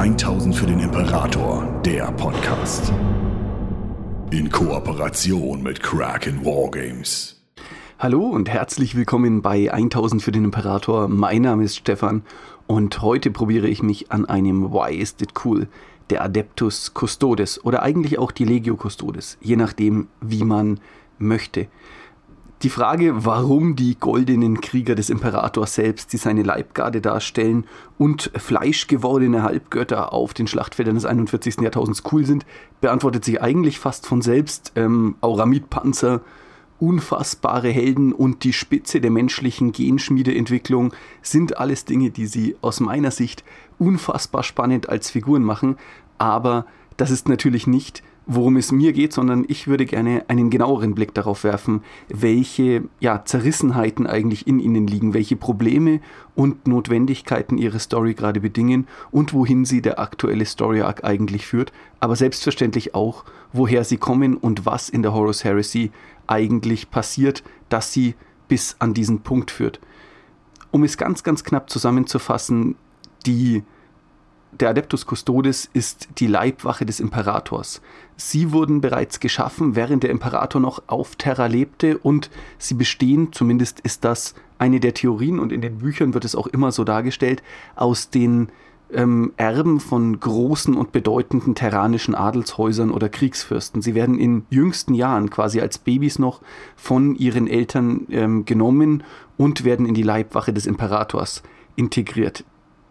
1000 für den Imperator, der Podcast. In Kooperation mit Kraken Wargames. Hallo und herzlich willkommen bei 1000 für den Imperator. Mein Name ist Stefan und heute probiere ich mich an einem Why is it cool? Der Adeptus Custodes oder eigentlich auch die Legio Custodes, je nachdem, wie man möchte. Die Frage, warum die goldenen Krieger des Imperators selbst, die seine Leibgarde darstellen und fleischgewordene Halbgötter auf den Schlachtfeldern des 41. Jahrtausends cool sind, beantwortet sich eigentlich fast von selbst. Ähm, Auramidpanzer, unfassbare Helden und die Spitze der menschlichen Genschmiedeentwicklung sind alles Dinge, die sie aus meiner Sicht unfassbar spannend als Figuren machen. Aber das ist natürlich nicht worum es mir geht, sondern ich würde gerne einen genaueren Blick darauf werfen, welche ja, Zerrissenheiten eigentlich in ihnen liegen, welche Probleme und Notwendigkeiten ihre Story gerade bedingen und wohin sie der aktuelle Story Arc eigentlich führt, aber selbstverständlich auch, woher sie kommen und was in der Horus Heresy eigentlich passiert, dass sie bis an diesen Punkt führt. Um es ganz, ganz knapp zusammenzufassen, die der Adeptus Custodes ist die Leibwache des Imperators. Sie wurden bereits geschaffen, während der Imperator noch auf Terra lebte und sie bestehen, zumindest ist das eine der Theorien und in den Büchern wird es auch immer so dargestellt, aus den ähm, Erben von großen und bedeutenden terranischen Adelshäusern oder Kriegsfürsten. Sie werden in jüngsten Jahren, quasi als Babys noch, von ihren Eltern ähm, genommen und werden in die Leibwache des Imperators integriert.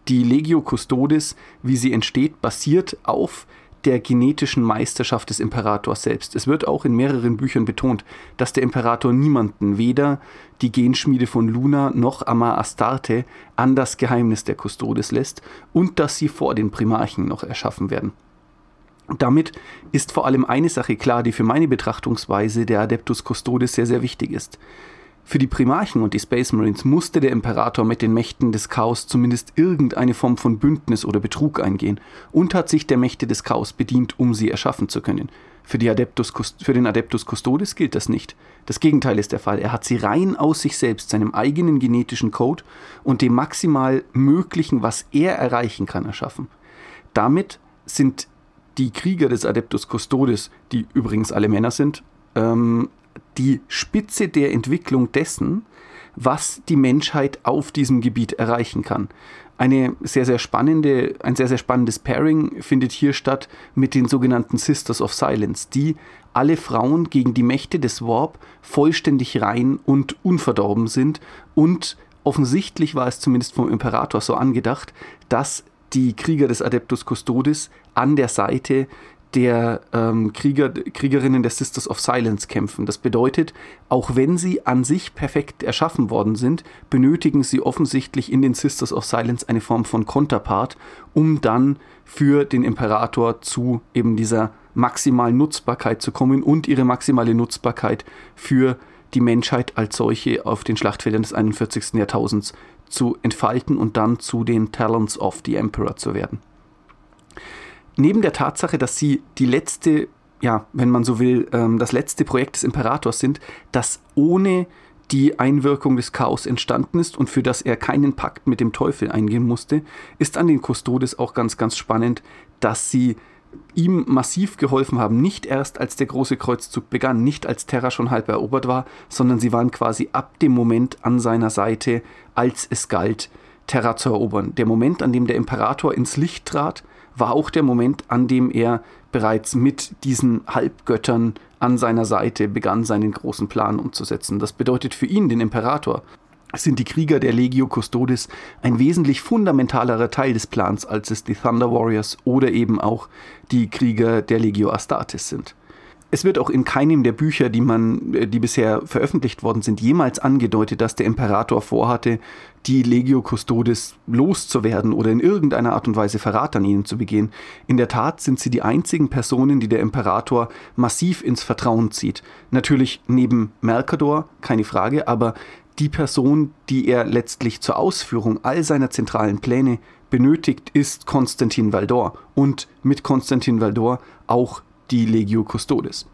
Die Legio Custodes, wie sie entsteht, basiert auf der genetischen Meisterschaft des Imperators selbst. Es wird auch in mehreren Büchern betont, dass der Imperator niemanden, weder die Genschmiede von Luna noch Amar Astarte, an das Geheimnis der Custodes lässt und dass sie vor den Primarchen noch erschaffen werden. Damit ist vor allem eine Sache klar, die für meine Betrachtungsweise der Adeptus Custodes sehr, sehr wichtig ist. Für die Primarchen und die Space Marines musste der Imperator mit den Mächten des Chaos zumindest irgendeine Form von Bündnis oder Betrug eingehen und hat sich der Mächte des Chaos bedient, um sie erschaffen zu können. Für, Adeptus, für den Adeptus Custodes gilt das nicht. Das Gegenteil ist der Fall. Er hat sie rein aus sich selbst, seinem eigenen genetischen Code und dem maximal Möglichen, was er erreichen kann, erschaffen. Damit sind die Krieger des Adeptus Custodes, die übrigens alle Männer sind, ähm, die Spitze der Entwicklung dessen, was die Menschheit auf diesem Gebiet erreichen kann. Eine sehr, sehr spannende, ein sehr, sehr spannendes Pairing findet hier statt mit den sogenannten Sisters of Silence, die alle Frauen gegen die Mächte des Warp vollständig rein und unverdorben sind und offensichtlich war es zumindest vom Imperator so angedacht, dass die Krieger des Adeptus Custodes an der Seite der ähm, Krieger, Kriegerinnen der Sisters of Silence kämpfen. Das bedeutet, auch wenn sie an sich perfekt erschaffen worden sind, benötigen sie offensichtlich in den Sisters of Silence eine Form von Konterpart, um dann für den Imperator zu eben dieser maximalen Nutzbarkeit zu kommen und ihre maximale Nutzbarkeit für die Menschheit als solche auf den Schlachtfeldern des 41. Jahrtausends zu entfalten und dann zu den Talents of the Emperor zu werden neben der Tatsache, dass sie die letzte, ja, wenn man so will, ähm, das letzte Projekt des Imperators sind, das ohne die Einwirkung des Chaos entstanden ist und für das er keinen Pakt mit dem Teufel eingehen musste, ist an den Custodes auch ganz, ganz spannend, dass sie ihm massiv geholfen haben, nicht erst als der große Kreuzzug begann, nicht als Terra schon halb erobert war, sondern sie waren quasi ab dem Moment an seiner Seite, als es galt, Terra zu erobern. Der Moment, an dem der Imperator ins Licht trat, war auch der Moment, an dem er bereits mit diesen Halbgöttern an seiner Seite begann, seinen großen Plan umzusetzen. Das bedeutet für ihn, den Imperator, sind die Krieger der Legio Custodes ein wesentlich fundamentalerer Teil des Plans, als es die Thunder Warriors oder eben auch die Krieger der Legio Astartes sind. Es wird auch in keinem der Bücher, die man, äh, die bisher veröffentlicht worden sind, jemals angedeutet, dass der Imperator vorhatte, die Legio Custodes loszuwerden oder in irgendeiner Art und Weise Verrat an ihnen zu begehen. In der Tat sind sie die einzigen Personen, die der Imperator massiv ins Vertrauen zieht. Natürlich neben Mercador, keine Frage, aber die Person, die er letztlich zur Ausführung all seiner zentralen Pläne benötigt, ist Konstantin Valdor und mit Konstantin Valdor auch die Legio Custodes.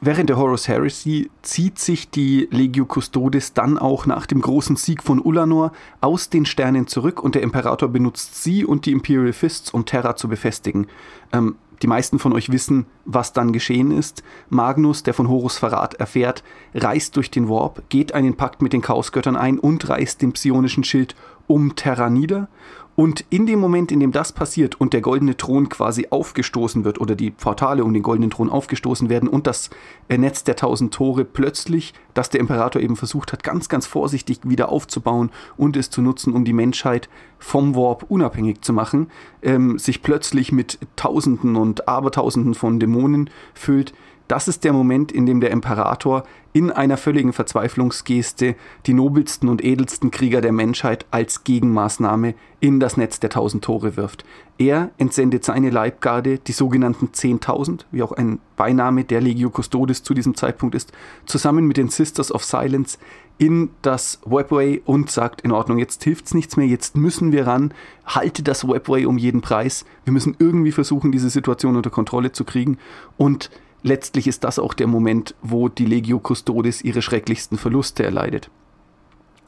Während der Horus Heresy zieht sich die Legio Custodes dann auch nach dem großen Sieg von Ulanor aus den Sternen zurück und der Imperator benutzt sie und die Imperial Fists, um Terra zu befestigen. Ähm, die meisten von euch wissen, was dann geschehen ist. Magnus, der von Horus Verrat erfährt, reist durch den Warp, geht einen Pakt mit den Chaosgöttern ein und reißt den psionischen Schild um Terra nieder. Und in dem Moment, in dem das passiert und der goldene Thron quasi aufgestoßen wird oder die Portale um den goldenen Thron aufgestoßen werden und das äh, Netz der tausend Tore plötzlich, das der Imperator eben versucht hat, ganz, ganz vorsichtig wieder aufzubauen und es zu nutzen, um die Menschheit vom Warp unabhängig zu machen, ähm, sich plötzlich mit Tausenden und Abertausenden von Dämonen füllt, das ist der Moment, in dem der Imperator in einer völligen Verzweiflungsgeste die nobelsten und edelsten Krieger der Menschheit als Gegenmaßnahme in das Netz der tausend Tore wirft. Er entsendet seine Leibgarde, die sogenannten 10.000, wie auch ein Beiname der Legio Custodes zu diesem Zeitpunkt ist, zusammen mit den Sisters of Silence in das Webway und sagt, in Ordnung, jetzt hilft's nichts mehr, jetzt müssen wir ran, halte das Webway um jeden Preis, wir müssen irgendwie versuchen, diese Situation unter Kontrolle zu kriegen. Und letztlich ist das auch der Moment, wo die Legio Custodes ihre schrecklichsten Verluste erleidet.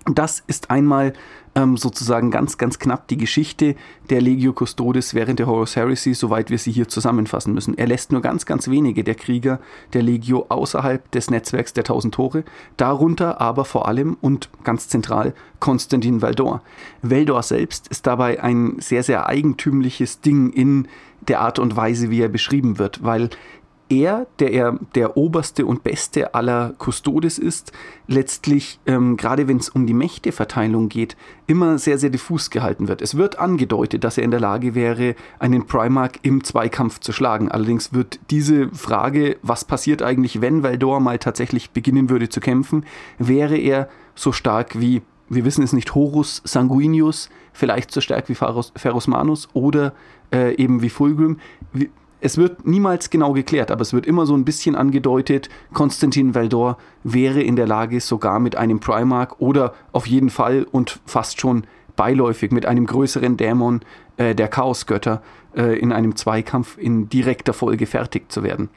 Das ist einmal ähm, sozusagen ganz, ganz knapp die Geschichte der Legio Custodes während der Horus Heresy, soweit wir sie hier zusammenfassen müssen. Er lässt nur ganz, ganz wenige der Krieger der Legio außerhalb des Netzwerks der Tausend Tore, darunter aber vor allem und ganz zentral Konstantin Valdor. Valdor selbst ist dabei ein sehr, sehr eigentümliches Ding in der Art und Weise, wie er beschrieben wird, weil er, der er der oberste und beste aller Custodes ist, letztlich, ähm, gerade wenn es um die Mächteverteilung geht, immer sehr, sehr diffus gehalten wird. Es wird angedeutet, dass er in der Lage wäre, einen Primark im Zweikampf zu schlagen. Allerdings wird diese Frage, was passiert eigentlich, wenn Valdor mal tatsächlich beginnen würde zu kämpfen, wäre er so stark wie, wir wissen es nicht, Horus Sanguinius, vielleicht so stark wie Ferus Manus oder äh, eben wie Fulgrim. Wie, es wird niemals genau geklärt, aber es wird immer so ein bisschen angedeutet, Konstantin Veldor wäre in der Lage, sogar mit einem Primark oder auf jeden Fall und fast schon beiläufig mit einem größeren Dämon äh, der Chaosgötter äh, in einem Zweikampf in direkter Folge fertig zu werden.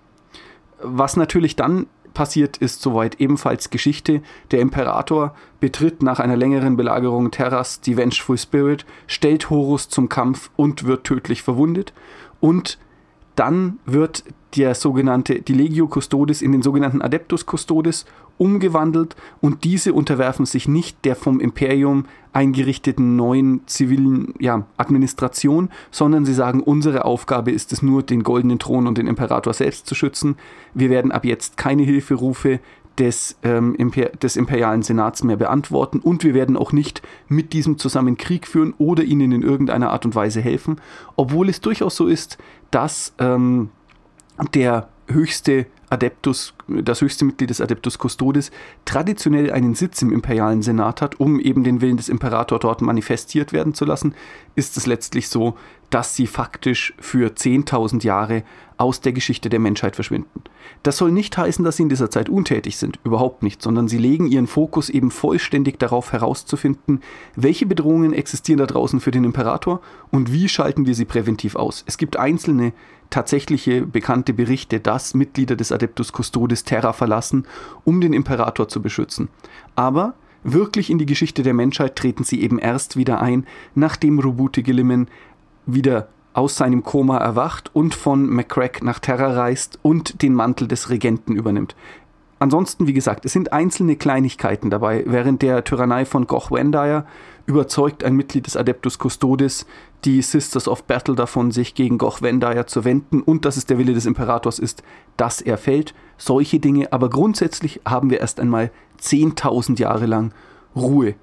Was natürlich dann passiert, ist soweit ebenfalls Geschichte. Der Imperator betritt nach einer längeren Belagerung Terras die Vengeful Spirit, stellt Horus zum Kampf und wird tödlich verwundet. Und dann wird der sogenannte, die Legio Custodes in den sogenannten Adeptus Custodes umgewandelt und diese unterwerfen sich nicht der vom Imperium eingerichteten neuen zivilen ja, Administration, sondern sie sagen, unsere Aufgabe ist es nur, den goldenen Thron und den Imperator selbst zu schützen. Wir werden ab jetzt keine Hilferufe des, ähm, Imper des imperialen Senats mehr beantworten. Und wir werden auch nicht mit diesem zusammen Krieg führen oder ihnen in irgendeiner Art und Weise helfen, obwohl es durchaus so ist, dass ähm, der höchste Adeptus, das höchste Mitglied des Adeptus Custodes, traditionell einen Sitz im imperialen Senat hat, um eben den Willen des Imperators dort manifestiert werden zu lassen, ist es letztlich so, dass sie faktisch für 10.000 Jahre aus der Geschichte der Menschheit verschwinden. Das soll nicht heißen, dass sie in dieser Zeit untätig sind, überhaupt nicht, sondern sie legen ihren Fokus eben vollständig darauf herauszufinden, welche Bedrohungen existieren da draußen für den Imperator und wie schalten wir sie präventiv aus. Es gibt einzelne tatsächliche bekannte Berichte, dass Mitglieder des Adeptus Custodes Terra verlassen, um den Imperator zu beschützen. Aber wirklich in die Geschichte der Menschheit treten sie eben erst wieder ein, nachdem Robute Gilliman wieder aus seinem Koma erwacht und von McCrack nach Terra reist und den Mantel des Regenten übernimmt. Ansonsten, wie gesagt, es sind einzelne Kleinigkeiten dabei. Während der Tyrannei von Goch Wendire überzeugt ein Mitglied des Adeptus Custodes die Sisters of Battle davon, sich gegen Goch Wendire zu wenden und dass es der Wille des Imperators ist, dass er fällt. Solche Dinge. Aber grundsätzlich haben wir erst einmal 10.000 Jahre lang Ruhe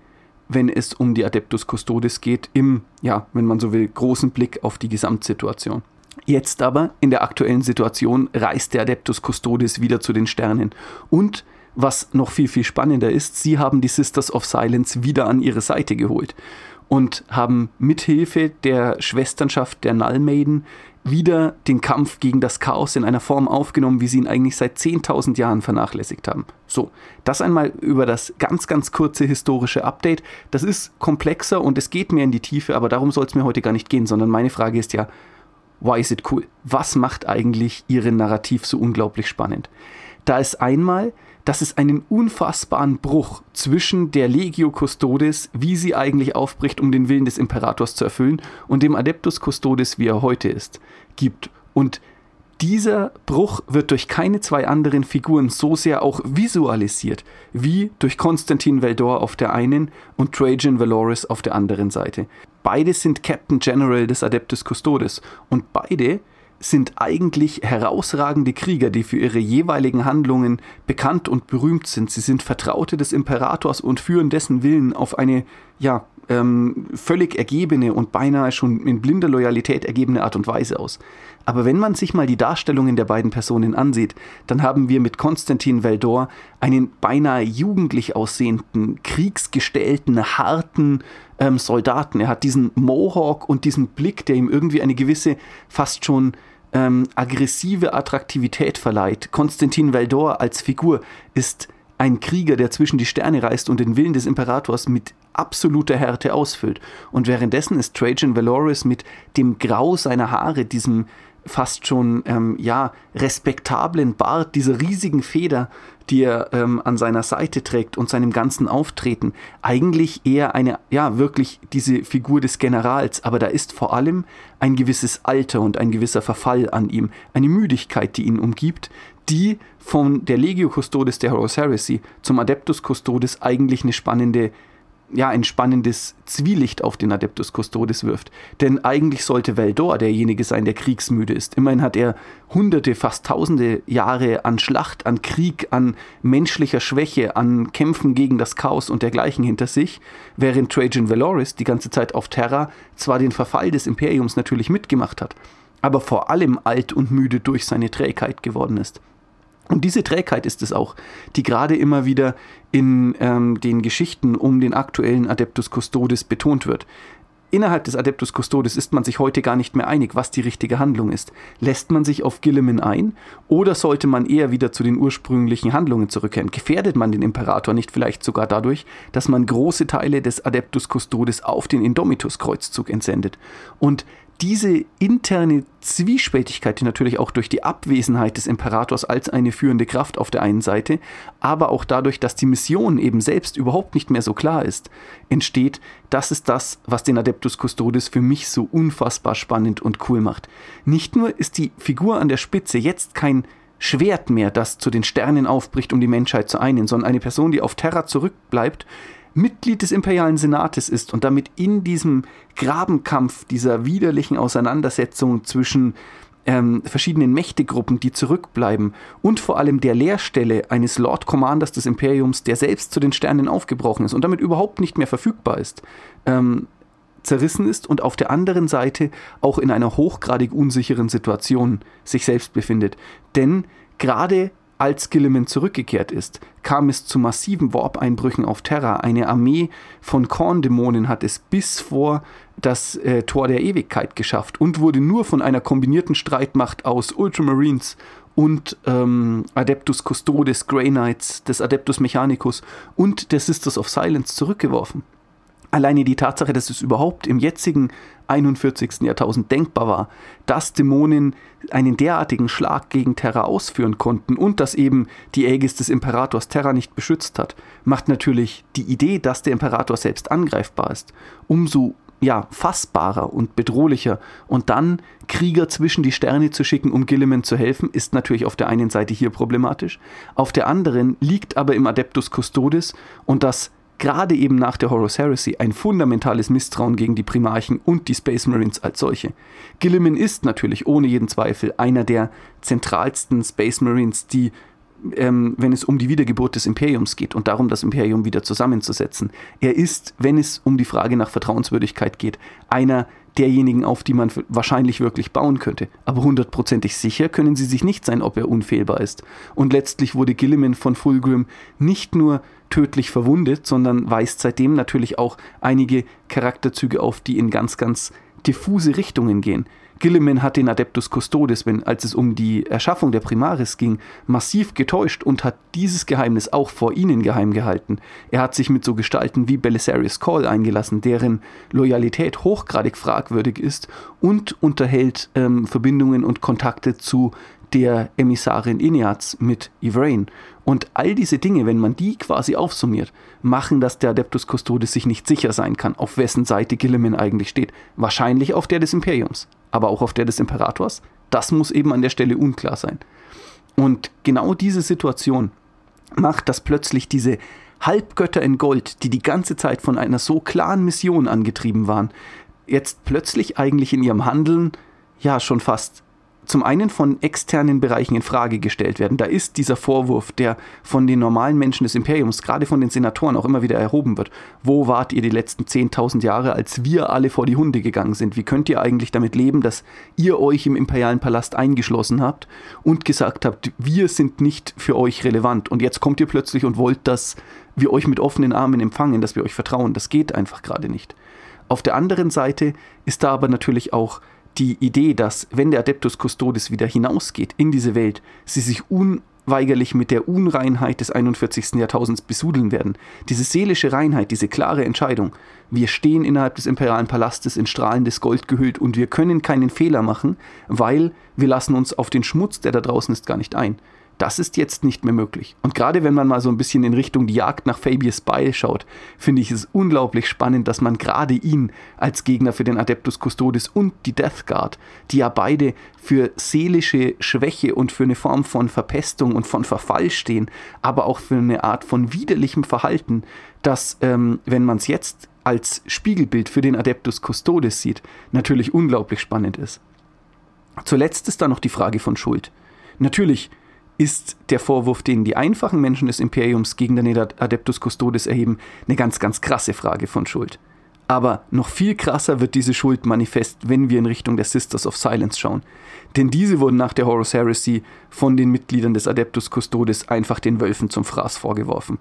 wenn es um die Adeptus Custodes geht, im, ja, wenn man so will, großen Blick auf die Gesamtsituation. Jetzt aber, in der aktuellen Situation, reist der Adeptus Custodes wieder zu den Sternen. Und was noch viel, viel spannender ist, sie haben die Sisters of Silence wieder an ihre Seite geholt und haben mithilfe der Schwesternschaft der Null Maiden wieder den Kampf gegen das Chaos in einer Form aufgenommen, wie sie ihn eigentlich seit 10.000 Jahren vernachlässigt haben. So, das einmal über das ganz, ganz kurze historische Update. Das ist komplexer und es geht mehr in die Tiefe, aber darum soll es mir heute gar nicht gehen, sondern meine Frage ist ja, why is it cool? Was macht eigentlich Ihre Narrativ so unglaublich spannend? Da ist einmal, dass es einen unfassbaren Bruch zwischen der Legio Custodes, wie sie eigentlich aufbricht, um den Willen des Imperators zu erfüllen, und dem Adeptus Custodes, wie er heute ist, gibt. Und dieser Bruch wird durch keine zwei anderen Figuren so sehr auch visualisiert, wie durch Konstantin Veldor auf der einen und Trajan Valoris auf der anderen Seite. Beide sind Captain General des Adeptus Custodes und beide sind eigentlich herausragende Krieger, die für ihre jeweiligen Handlungen bekannt und berühmt sind. Sie sind Vertraute des Imperators und führen dessen Willen auf eine ja, ähm, völlig ergebene und beinahe schon in blinder Loyalität ergebene Art und Weise aus. Aber wenn man sich mal die Darstellungen der beiden Personen ansieht, dann haben wir mit Konstantin Veldor einen beinahe jugendlich aussehenden, kriegsgestellten, harten ähm, Soldaten. Er hat diesen Mohawk und diesen Blick, der ihm irgendwie eine gewisse, fast schon ähm, aggressive Attraktivität verleiht. Konstantin Veldor als Figur ist ein Krieger, der zwischen die Sterne reist und den Willen des Imperators mit absoluter Härte ausfüllt. Und währenddessen ist Trajan Valoris mit dem Grau seiner Haare, diesem fast schon ähm, ja respektablen Bart, dieser riesigen Feder, die er ähm, an seiner Seite trägt und seinem ganzen Auftreten, eigentlich eher eine, ja, wirklich diese Figur des Generals, aber da ist vor allem ein gewisses Alter und ein gewisser Verfall an ihm, eine Müdigkeit, die ihn umgibt, die von der Legio Custodes der Horus Heresy zum Adeptus Custodes eigentlich eine spannende ja, ein spannendes Zwielicht auf den Adeptus Custodes wirft. Denn eigentlich sollte Veldor derjenige sein, der kriegsmüde ist. Immerhin hat er hunderte, fast tausende Jahre an Schlacht, an Krieg, an menschlicher Schwäche, an Kämpfen gegen das Chaos und dergleichen hinter sich, während Trajan Valoris die ganze Zeit auf Terra zwar den Verfall des Imperiums natürlich mitgemacht hat, aber vor allem alt und müde durch seine Trägheit geworden ist. Und diese Trägheit ist es auch, die gerade immer wieder in ähm, den Geschichten um den aktuellen Adeptus Custodes betont wird. Innerhalb des Adeptus Custodes ist man sich heute gar nicht mehr einig, was die richtige Handlung ist. Lässt man sich auf Gilliman ein oder sollte man eher wieder zu den ursprünglichen Handlungen zurückkehren? Gefährdet man den Imperator nicht vielleicht sogar dadurch, dass man große Teile des Adeptus Custodes auf den Indomitus-Kreuzzug entsendet? Und diese interne Zwiespältigkeit, die natürlich auch durch die Abwesenheit des Imperators als eine führende Kraft auf der einen Seite, aber auch dadurch, dass die Mission eben selbst überhaupt nicht mehr so klar ist, entsteht, das ist das, was den Adeptus Custodes für mich so unfassbar spannend und cool macht. Nicht nur ist die Figur an der Spitze jetzt kein Schwert mehr, das zu den Sternen aufbricht, um die Menschheit zu einen, sondern eine Person, die auf Terra zurückbleibt, Mitglied des imperialen Senates ist und damit in diesem Grabenkampf, dieser widerlichen Auseinandersetzung zwischen ähm, verschiedenen Mächtegruppen, die zurückbleiben und vor allem der Leerstelle eines Lord Commanders des Imperiums, der selbst zu den Sternen aufgebrochen ist und damit überhaupt nicht mehr verfügbar ist, ähm, zerrissen ist und auf der anderen Seite auch in einer hochgradig unsicheren Situation sich selbst befindet. Denn gerade als Gilliman zurückgekehrt ist, kam es zu massiven Warp-Einbrüchen auf Terra. Eine Armee von Korndämonen hat es bis vor das äh, Tor der Ewigkeit geschafft und wurde nur von einer kombinierten Streitmacht aus Ultramarines und ähm, Adeptus Custodes, Grey Knights, des Adeptus Mechanicus und der Sisters of Silence zurückgeworfen. Alleine die Tatsache, dass es überhaupt im jetzigen 41. Jahrtausend denkbar war, dass Dämonen einen derartigen Schlag gegen Terra ausführen konnten und dass eben die Aegis des Imperators Terra nicht beschützt hat, macht natürlich die Idee, dass der Imperator selbst angreifbar ist, umso ja, fassbarer und bedrohlicher. Und dann Krieger zwischen die Sterne zu schicken, um Gilliman zu helfen, ist natürlich auf der einen Seite hier problematisch. Auf der anderen liegt aber im Adeptus Custodes und das gerade eben nach der Horus Heresy ein fundamentales Misstrauen gegen die Primarchen und die Space Marines als solche. Gilliman ist natürlich ohne jeden Zweifel einer der zentralsten Space Marines, die ähm, wenn es um die Wiedergeburt des Imperiums geht und darum, das Imperium wieder zusammenzusetzen. Er ist, wenn es um die Frage nach Vertrauenswürdigkeit geht, einer derjenigen, auf die man wahrscheinlich wirklich bauen könnte. Aber hundertprozentig sicher können sie sich nicht sein, ob er unfehlbar ist. Und letztlich wurde Gilliman von Fulgrim nicht nur tödlich verwundet, sondern weist seitdem natürlich auch einige Charakterzüge auf, die in ganz, ganz diffuse Richtungen gehen. Gilliman hat den Adeptus Custodes, wenn, als es um die Erschaffung der Primaris ging, massiv getäuscht und hat dieses Geheimnis auch vor ihnen geheim gehalten. Er hat sich mit so Gestalten wie Belisarius Call eingelassen, deren Loyalität hochgradig fragwürdig ist und unterhält ähm, Verbindungen und Kontakte zu der Emissarin Ineaz mit Ivrain. Und all diese Dinge, wenn man die quasi aufsummiert, machen, dass der Adeptus Custodes sich nicht sicher sein kann, auf wessen Seite Gilliman eigentlich steht. Wahrscheinlich auf der des Imperiums, aber auch auf der des Imperators. Das muss eben an der Stelle unklar sein. Und genau diese Situation macht, dass plötzlich diese Halbgötter in Gold, die die ganze Zeit von einer so klaren Mission angetrieben waren, jetzt plötzlich eigentlich in ihrem Handeln ja schon fast zum einen von externen Bereichen in Frage gestellt werden. Da ist dieser Vorwurf, der von den normalen Menschen des Imperiums, gerade von den Senatoren, auch immer wieder erhoben wird. Wo wart ihr die letzten 10.000 Jahre, als wir alle vor die Hunde gegangen sind? Wie könnt ihr eigentlich damit leben, dass ihr euch im imperialen Palast eingeschlossen habt und gesagt habt, wir sind nicht für euch relevant? Und jetzt kommt ihr plötzlich und wollt, dass wir euch mit offenen Armen empfangen, dass wir euch vertrauen. Das geht einfach gerade nicht. Auf der anderen Seite ist da aber natürlich auch die Idee, dass wenn der Adeptus Custodes wieder hinausgeht in diese Welt, sie sich unweigerlich mit der Unreinheit des 41. Jahrtausends besudeln werden. Diese seelische Reinheit, diese klare Entscheidung, wir stehen innerhalb des imperialen Palastes in strahlendes Gold gehüllt und wir können keinen Fehler machen, weil wir lassen uns auf den Schmutz, der da draußen ist, gar nicht ein. Das ist jetzt nicht mehr möglich. Und gerade wenn man mal so ein bisschen in Richtung die Jagd nach Fabius Bile schaut, finde ich es unglaublich spannend, dass man gerade ihn als Gegner für den Adeptus Custodes und die Death Guard, die ja beide für seelische Schwäche und für eine Form von Verpestung und von Verfall stehen, aber auch für eine Art von widerlichem Verhalten, das, ähm, wenn man es jetzt als Spiegelbild für den Adeptus Custodes sieht, natürlich unglaublich spannend ist. Zuletzt ist da noch die Frage von Schuld. Natürlich ist der Vorwurf, den die einfachen Menschen des Imperiums gegen den Adeptus Custodes erheben, eine ganz, ganz krasse Frage von Schuld. Aber noch viel krasser wird diese Schuld manifest, wenn wir in Richtung der Sisters of Silence schauen. Denn diese wurden nach der Horus Heresy von den Mitgliedern des Adeptus Custodes einfach den Wölfen zum Fraß vorgeworfen.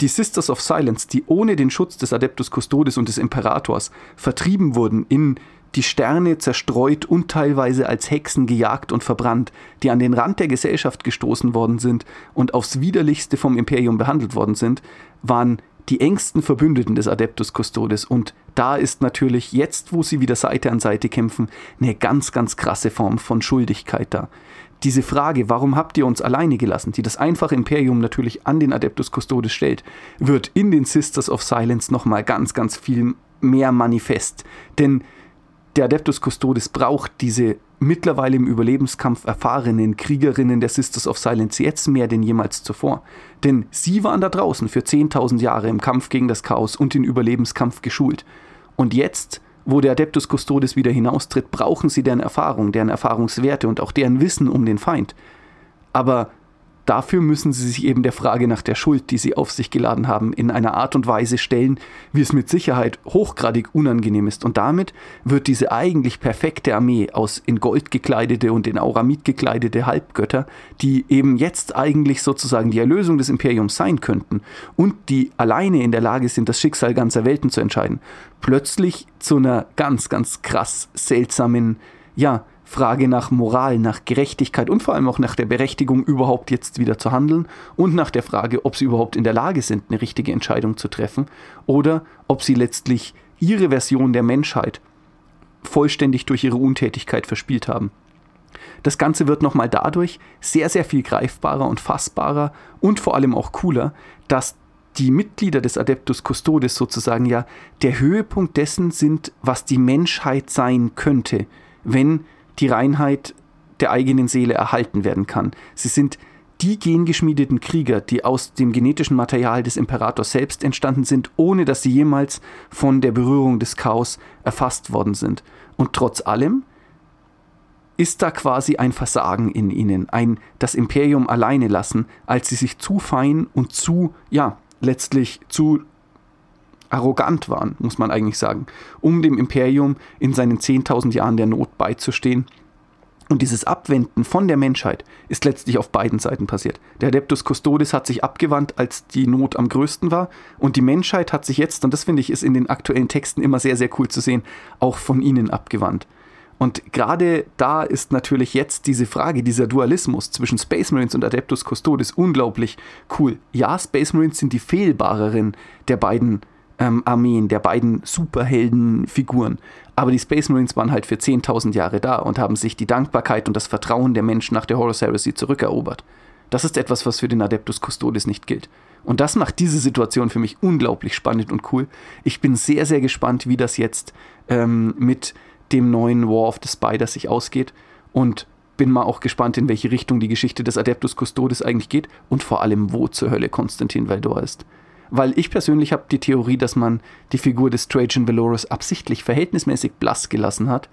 Die Sisters of Silence, die ohne den Schutz des Adeptus Custodes und des Imperators vertrieben wurden in die Sterne zerstreut und teilweise als Hexen gejagt und verbrannt, die an den Rand der Gesellschaft gestoßen worden sind und aufs widerlichste vom Imperium behandelt worden sind, waren die engsten Verbündeten des Adeptus Custodes. Und da ist natürlich jetzt, wo sie wieder Seite an Seite kämpfen, eine ganz, ganz krasse Form von Schuldigkeit da. Diese Frage, warum habt ihr uns alleine gelassen, die das einfache Imperium natürlich an den Adeptus Custodes stellt, wird in den Sisters of Silence nochmal ganz, ganz viel mehr manifest. Denn der Adeptus Custodes braucht diese mittlerweile im Überlebenskampf erfahrenen Kriegerinnen der Sisters of Silence jetzt mehr denn jemals zuvor. Denn sie waren da draußen für 10.000 Jahre im Kampf gegen das Chaos und den Überlebenskampf geschult. Und jetzt, wo der Adeptus Custodes wieder hinaustritt, brauchen sie deren Erfahrung, deren Erfahrungswerte und auch deren Wissen um den Feind. Aber Dafür müssen sie sich eben der Frage nach der Schuld, die sie auf sich geladen haben, in einer Art und Weise stellen, wie es mit Sicherheit hochgradig unangenehm ist. Und damit wird diese eigentlich perfekte Armee aus in Gold gekleidete und in Auramid gekleidete Halbgötter, die eben jetzt eigentlich sozusagen die Erlösung des Imperiums sein könnten und die alleine in der Lage sind, das Schicksal ganzer Welten zu entscheiden, plötzlich zu einer ganz, ganz krass seltsamen, ja, Frage nach Moral, nach Gerechtigkeit und vor allem auch nach der Berechtigung, überhaupt jetzt wieder zu handeln und nach der Frage, ob sie überhaupt in der Lage sind, eine richtige Entscheidung zu treffen oder ob sie letztlich ihre Version der Menschheit vollständig durch ihre Untätigkeit verspielt haben. Das Ganze wird nochmal dadurch sehr, sehr viel greifbarer und fassbarer und vor allem auch cooler, dass die Mitglieder des Adeptus Custodes sozusagen ja der Höhepunkt dessen sind, was die Menschheit sein könnte, wenn die Reinheit der eigenen Seele erhalten werden kann. Sie sind die gengeschmiedeten Krieger, die aus dem genetischen Material des Imperators selbst entstanden sind, ohne dass sie jemals von der Berührung des Chaos erfasst worden sind. Und trotz allem ist da quasi ein Versagen in ihnen, ein das Imperium alleine lassen, als sie sich zu fein und zu, ja, letztlich zu arrogant waren, muss man eigentlich sagen, um dem Imperium in seinen 10.000 Jahren der Not beizustehen. Und dieses Abwenden von der Menschheit ist letztlich auf beiden Seiten passiert. Der Adeptus Custodes hat sich abgewandt, als die Not am größten war. Und die Menschheit hat sich jetzt, und das finde ich ist in den aktuellen Texten immer sehr, sehr cool zu sehen, auch von ihnen abgewandt. Und gerade da ist natürlich jetzt diese Frage, dieser Dualismus zwischen Space Marines und Adeptus Custodes unglaublich cool. Ja, Space Marines sind die fehlbareren der beiden ähm, Armeen, der beiden Superheldenfiguren. Aber die Space Marines waren halt für 10.000 Jahre da und haben sich die Dankbarkeit und das Vertrauen der Menschen nach der Horus Heresy zurückerobert. Das ist etwas, was für den Adeptus Custodes nicht gilt. Und das macht diese Situation für mich unglaublich spannend und cool. Ich bin sehr, sehr gespannt, wie das jetzt ähm, mit dem neuen War of the Spiders sich ausgeht und bin mal auch gespannt, in welche Richtung die Geschichte des Adeptus Custodes eigentlich geht und vor allem, wo zur Hölle Konstantin Valdor ist. Weil ich persönlich habe die Theorie, dass man die Figur des Trajan Valorus absichtlich verhältnismäßig blass gelassen hat,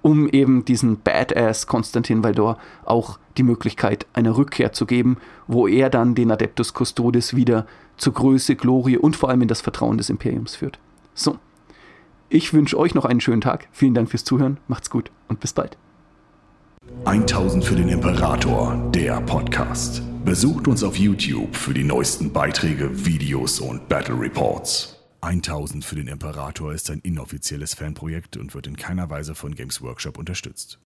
um eben diesen Badass Konstantin Valdor auch die Möglichkeit einer Rückkehr zu geben, wo er dann den Adeptus Custodes wieder zur Größe, Glorie und vor allem in das Vertrauen des Imperiums führt. So, ich wünsche euch noch einen schönen Tag. Vielen Dank fürs Zuhören. Macht's gut und bis bald. 1000 für den Imperator, der Podcast. Besucht uns auf YouTube für die neuesten Beiträge, Videos und Battle Reports. 1000 für den Imperator ist ein inoffizielles Fanprojekt und wird in keiner Weise von Games Workshop unterstützt.